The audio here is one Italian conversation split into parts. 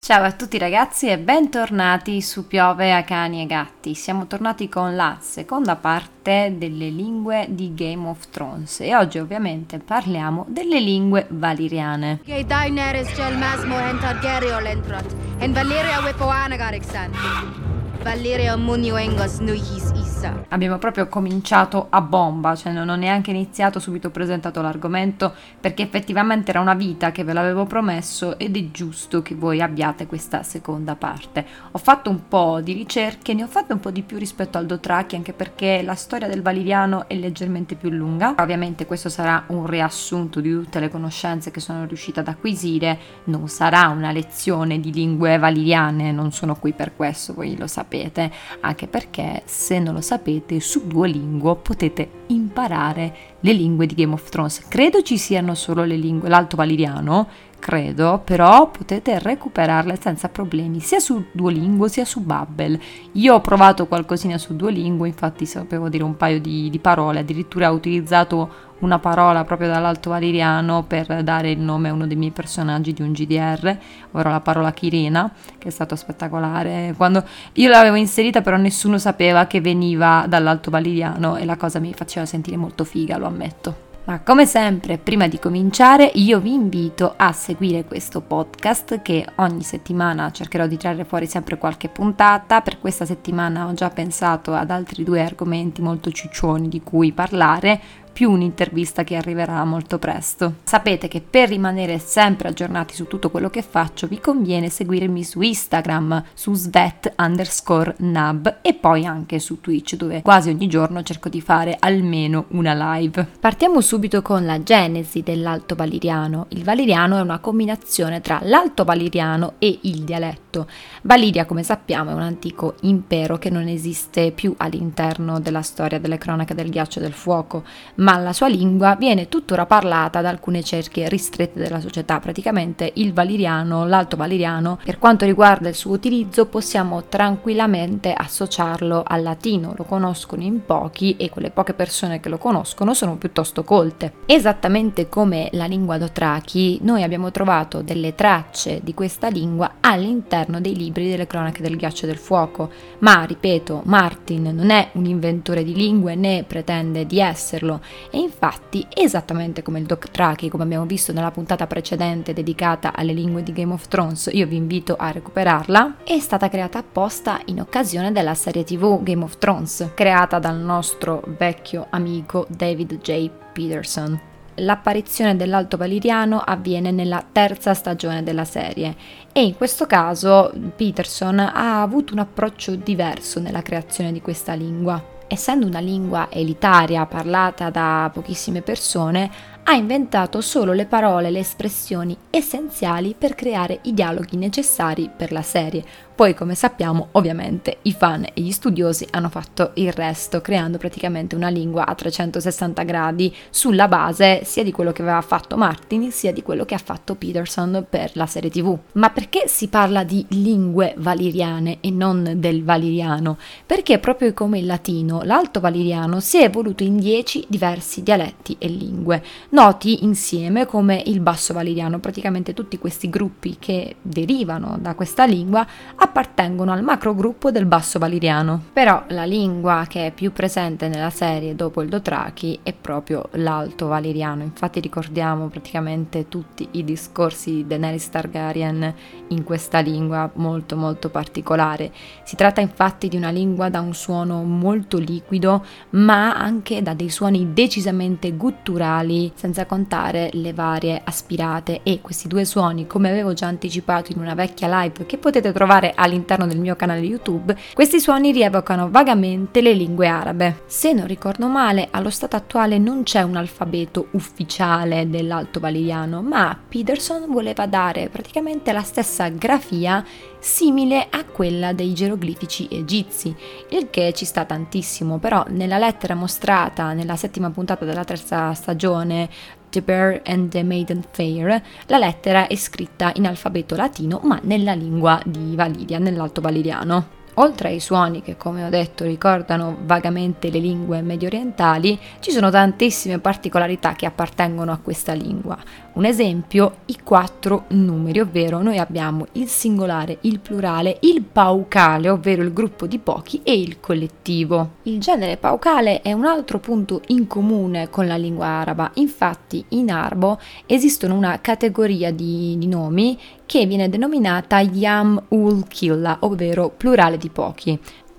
Ciao a tutti ragazzi e bentornati su Piove a cani e gatti. Siamo tornati con la seconda parte delle lingue di Game of Thrones e oggi ovviamente parliamo delle lingue valiriane. Valeria wepoanagarixan. Valeria munioengos issa. Abbiamo proprio cominciato a bomba, cioè non ho neanche iniziato, subito presentato l'argomento perché effettivamente era una vita che ve l'avevo promesso ed è giusto che voi abbiate questa seconda parte. Ho fatto un po' di ricerche, ne ho fatte un po' di più rispetto al Dothraki anche perché la storia del Valiriano è leggermente più lunga. Ovviamente questo sarà un riassunto di tutte le conoscenze che sono riuscita ad acquisire, non sarà una lezione di lingue valiriane, non sono qui per questo, voi lo sapete, anche perché se non lo sapete su Duolingo potete imparare le lingue di Game of Thrones. Credo ci siano solo le lingue, l'alto valiriano, credo, però potete recuperarle senza problemi sia su Duolingo sia su Babbel. Io ho provato qualcosina su Duolingo, infatti sapevo dire un paio di, di parole, addirittura ho utilizzato una parola proprio dall'alto valiriano per dare il nome a uno dei miei personaggi di un GDR, ovvero la parola Kirina, che è stato spettacolare. Quando io l'avevo inserita però nessuno sapeva che veniva dall'alto valiriano e la cosa mi faceva sentire molto figa, lo ammetto. Ma come sempre, prima di cominciare, io vi invito a seguire questo podcast che ogni settimana cercherò di trarre fuori sempre qualche puntata. Per questa settimana ho già pensato ad altri due argomenti molto ciccioni di cui parlare più un'intervista che arriverà molto presto. Sapete che per rimanere sempre aggiornati su tutto quello che faccio vi conviene seguirmi su Instagram, su svet underscore nab e poi anche su Twitch dove quasi ogni giorno cerco di fare almeno una live. Partiamo subito con la genesi dell'alto valiriano. Il valiriano è una combinazione tra l'alto valiriano e il dialetto. Valiria, come sappiamo, è un antico impero che non esiste più all'interno della storia delle cronache del ghiaccio e del fuoco, ma la sua lingua viene tuttora parlata da alcune cerchie ristrette della società. Praticamente il valiriano, l'alto valiriano, per quanto riguarda il suo utilizzo, possiamo tranquillamente associarlo al latino. Lo conoscono in pochi e quelle poche persone che lo conoscono sono piuttosto colte. Esattamente come la lingua Dothraki, noi abbiamo trovato delle tracce di questa lingua all'interno dei libri delle cronache del ghiaccio e del fuoco. Ma, ripeto, Martin non è un inventore di lingue né pretende di esserlo e infatti, esattamente come il Dothraki, come abbiamo visto nella puntata precedente dedicata alle lingue di Game of Thrones, io vi invito a recuperarla, è stata creata apposta in occasione della serie TV Game of Thrones, creata dal nostro vecchio amico David J. Peterson. L'apparizione dell'Alto Valiriano avviene nella terza stagione della serie e in questo caso Peterson ha avuto un approccio diverso nella creazione di questa lingua essendo una lingua elitaria parlata da pochissime persone, ha inventato solo le parole e le espressioni essenziali per creare i dialoghi necessari per la serie. Poi, come sappiamo, ovviamente i fan e gli studiosi hanno fatto il resto, creando praticamente una lingua a 360 gradi sulla base sia di quello che aveva fatto Martin sia di quello che ha fatto Peterson per la serie TV. Ma perché si parla di lingue valiriane e non del valiriano? Perché proprio come il latino, l'alto valiriano si è evoluto in 10 diversi dialetti e lingue noti insieme come il basso valiriano, praticamente tutti questi gruppi che derivano da questa lingua appartengono al macrogruppo del basso valiriano. Però la lingua che è più presente nella serie dopo il Dothraki è proprio l'alto valiriano. Infatti ricordiamo praticamente tutti i discorsi di Daenerys Targaryen in questa lingua molto molto particolare. Si tratta infatti di una lingua da un suono molto liquido, ma anche da dei suoni decisamente gutturali, senza contare le varie aspirate e questi due suoni, come avevo già anticipato in una vecchia live che potete trovare all'interno del mio canale YouTube, questi suoni rievocano vagamente le lingue arabe. Se non ricordo male, allo stato attuale non c'è un alfabeto ufficiale dell'alto valiriano, ma Peterson voleva dare praticamente la stessa grafia simile a quella dei geroglifici egizi, il che ci sta tantissimo, però nella lettera mostrata nella settima puntata della terza stagione The Bear and the Maiden Fair, la lettera è scritta in alfabeto latino ma nella lingua di Valiria, nell'alto valiriano. Oltre ai suoni che, come ho detto, ricordano vagamente le lingue medio orientali, ci sono tantissime particolarità che appartengono a questa lingua. Un esempio, i quattro numeri, ovvero noi abbiamo il singolare, il plurale, il paucale, ovvero il gruppo di pochi, e il collettivo. Il genere paucale è un altro punto in comune con la lingua araba, infatti in arabo esistono una categoria di, di nomi che viene denominata Yam ul Killa, ovvero plurale di pochi.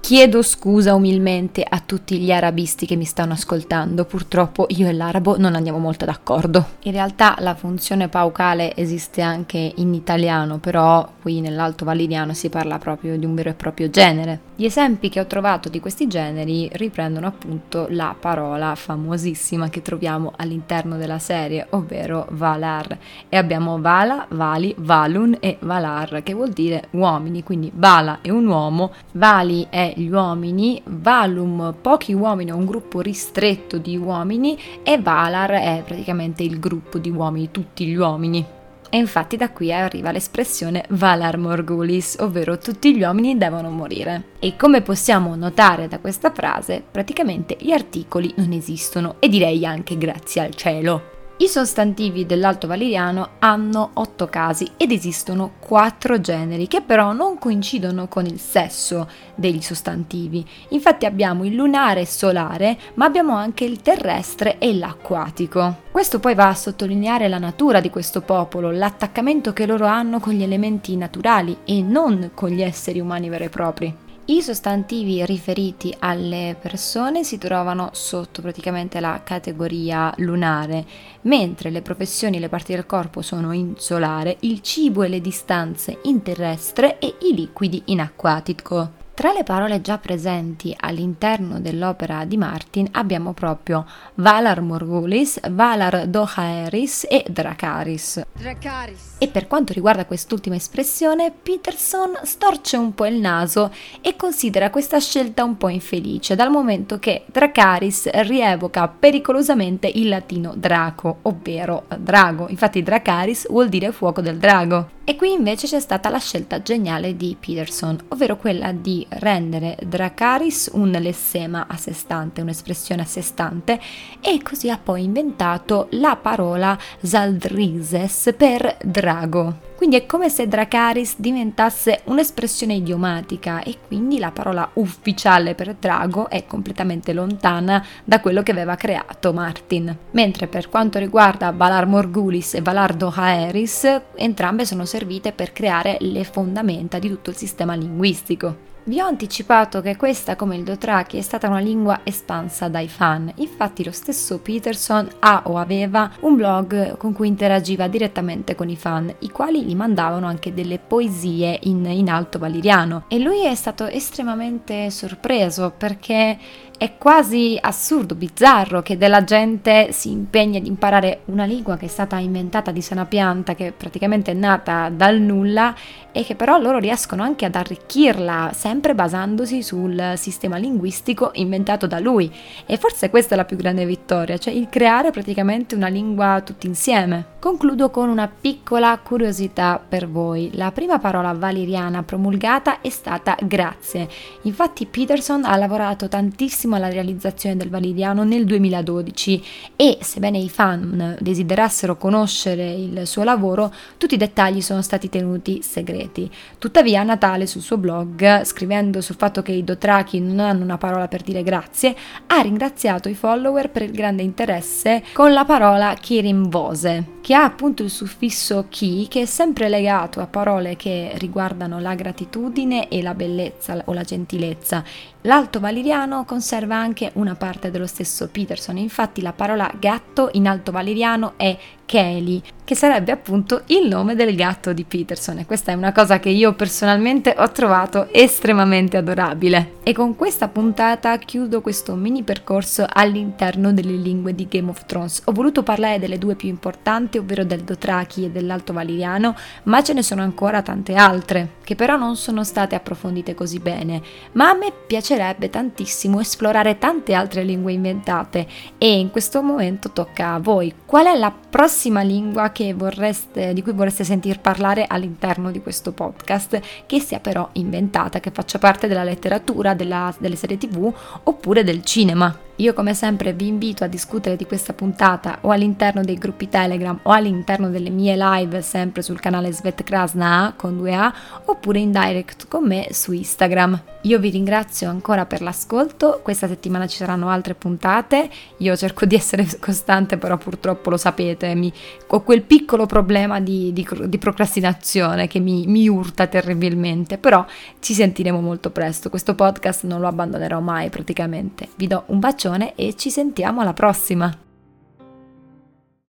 Chiedo scusa umilmente a tutti gli arabisti che mi stanno ascoltando, purtroppo io e l'arabo non andiamo molto d'accordo. In realtà la funzione paucale esiste anche in italiano, però qui nell'Alto Valiriano si parla proprio di un vero e proprio genere. Gli esempi che ho trovato di questi generi riprendono appunto la parola famosissima che troviamo all'interno della serie, ovvero Valar. E abbiamo Vala, Vali, Valun e Valar, che vuol dire uomini, quindi Vala è un uomo, Vali è gli uomini, Valum pochi uomini, un gruppo ristretto di uomini e Valar è praticamente il gruppo di uomini, tutti gli uomini. E infatti da qui arriva l'espressione Valar Morgulis, ovvero tutti gli uomini devono morire. E come possiamo notare da questa frase, praticamente gli articoli non esistono e direi anche grazie al cielo. I sostantivi dell'Alto Valeriano hanno otto casi ed esistono quattro generi che però non coincidono con il sesso degli sostantivi. Infatti abbiamo il lunare e solare, ma abbiamo anche il terrestre e l'acquatico. Questo poi va a sottolineare la natura di questo popolo, l'attaccamento che loro hanno con gli elementi naturali e non con gli esseri umani veri e propri. I sostantivi riferiti alle persone si trovano sotto praticamente la categoria lunare, mentre le professioni e le parti del corpo sono in solare, il cibo e le distanze in terrestre e i liquidi in acquatico. Tra le parole già presenti all'interno dell'opera di Martin abbiamo proprio Valar Morgulis, Valar Dohaeris e Dracaris. Dracaris. E per quanto riguarda quest'ultima espressione, Peterson storce un po' il naso e considera questa scelta un po' infelice, dal momento che Dracaris rievoca pericolosamente il latino draco, ovvero drago. Infatti Dracaris vuol dire fuoco del drago. E qui invece c'è stata la scelta geniale di Peterson, ovvero quella di rendere Dracaris un lessema a sé stante, un'espressione a sé stante, e così ha poi inventato la parola Zaldrises per drago. Quindi è come se Dracaris diventasse un'espressione idiomatica e quindi la parola ufficiale per drago è completamente lontana da quello che aveva creato Martin. Mentre per quanto riguarda Valar Morgulis e Valar Dohaeris, entrambe sono servite per creare le fondamenta di tutto il sistema linguistico. Vi ho anticipato che questa, come il Dothraki, è stata una lingua espansa dai fan. Infatti lo stesso Peterson ha o aveva un blog con cui interagiva direttamente con i fan, i quali gli mandavano anche delle poesie in, in alto valiriano. E lui è stato estremamente sorpreso perché è quasi assurdo, bizzarro che della gente si impegni ad imparare una lingua che è stata inventata di sana pianta, che praticamente è nata dal nulla e che però loro riescono anche ad arricchirla, sempre basandosi sul sistema linguistico inventato da lui. E forse questa è la più grande vittoria, cioè il creare praticamente una lingua tutti insieme. Concludo con una piccola curiosità per voi. La prima parola valeriana promulgata è stata grazie. Infatti Peterson ha lavorato tantissimo alla realizzazione del Valiriano nel 2012 e sebbene i fan desiderassero conoscere il suo lavoro, tutti i dettagli sono stati tenuti segreti. Tuttavia Natale sul suo blog, scrivendo sul fatto che i Dothraki non hanno una parola per dire grazie, ha ringraziato i follower per il grande interesse con la parola Kirin Vose, che ha appunto il suffisso chi che è sempre legato a parole che riguardano la gratitudine e la bellezza o la gentilezza. L'alto valiriano conserva anche una parte dello stesso Peterson, infatti la parola gatto in alto valiriano è Kelly, che sarebbe appunto il nome del gatto di Peterson e questa è una cosa che io personalmente ho trovato estremamente adorabile. E con questa puntata chiudo questo mini percorso all'interno delle lingue di Game of Thrones. Ho voluto parlare delle due più importanti, ovvero del Dothraki e dell'Alto Valiriano, ma ce ne sono ancora tante altre, che però non sono state approfondite così bene. Ma a me piacerebbe tantissimo esplorare tante altre lingue inventate e in questo momento tocca a voi. Qual è la prossima lingua vorreste, di cui vorreste sentir parlare all'interno di questo podcast, che sia però inventata, che faccia parte della letteratura, della, delle serie tv oppure del cinema. Io come sempre vi invito a discutere di questa puntata o all'interno dei gruppi Telegram o all'interno delle mie live sempre sul canale Svet Krasna con 2A oppure in direct con me su Instagram. Io vi ringrazio ancora per l'ascolto, questa settimana ci saranno altre puntate, io cerco di essere costante però purtroppo lo sapete, mi, ho quel piccolo problema di, di, di procrastinazione che mi, mi urta terribilmente, però ci sentiremo molto presto, questo podcast non lo abbandonerò mai praticamente. Vi do un bacio bacione e ci sentiamo alla prossima!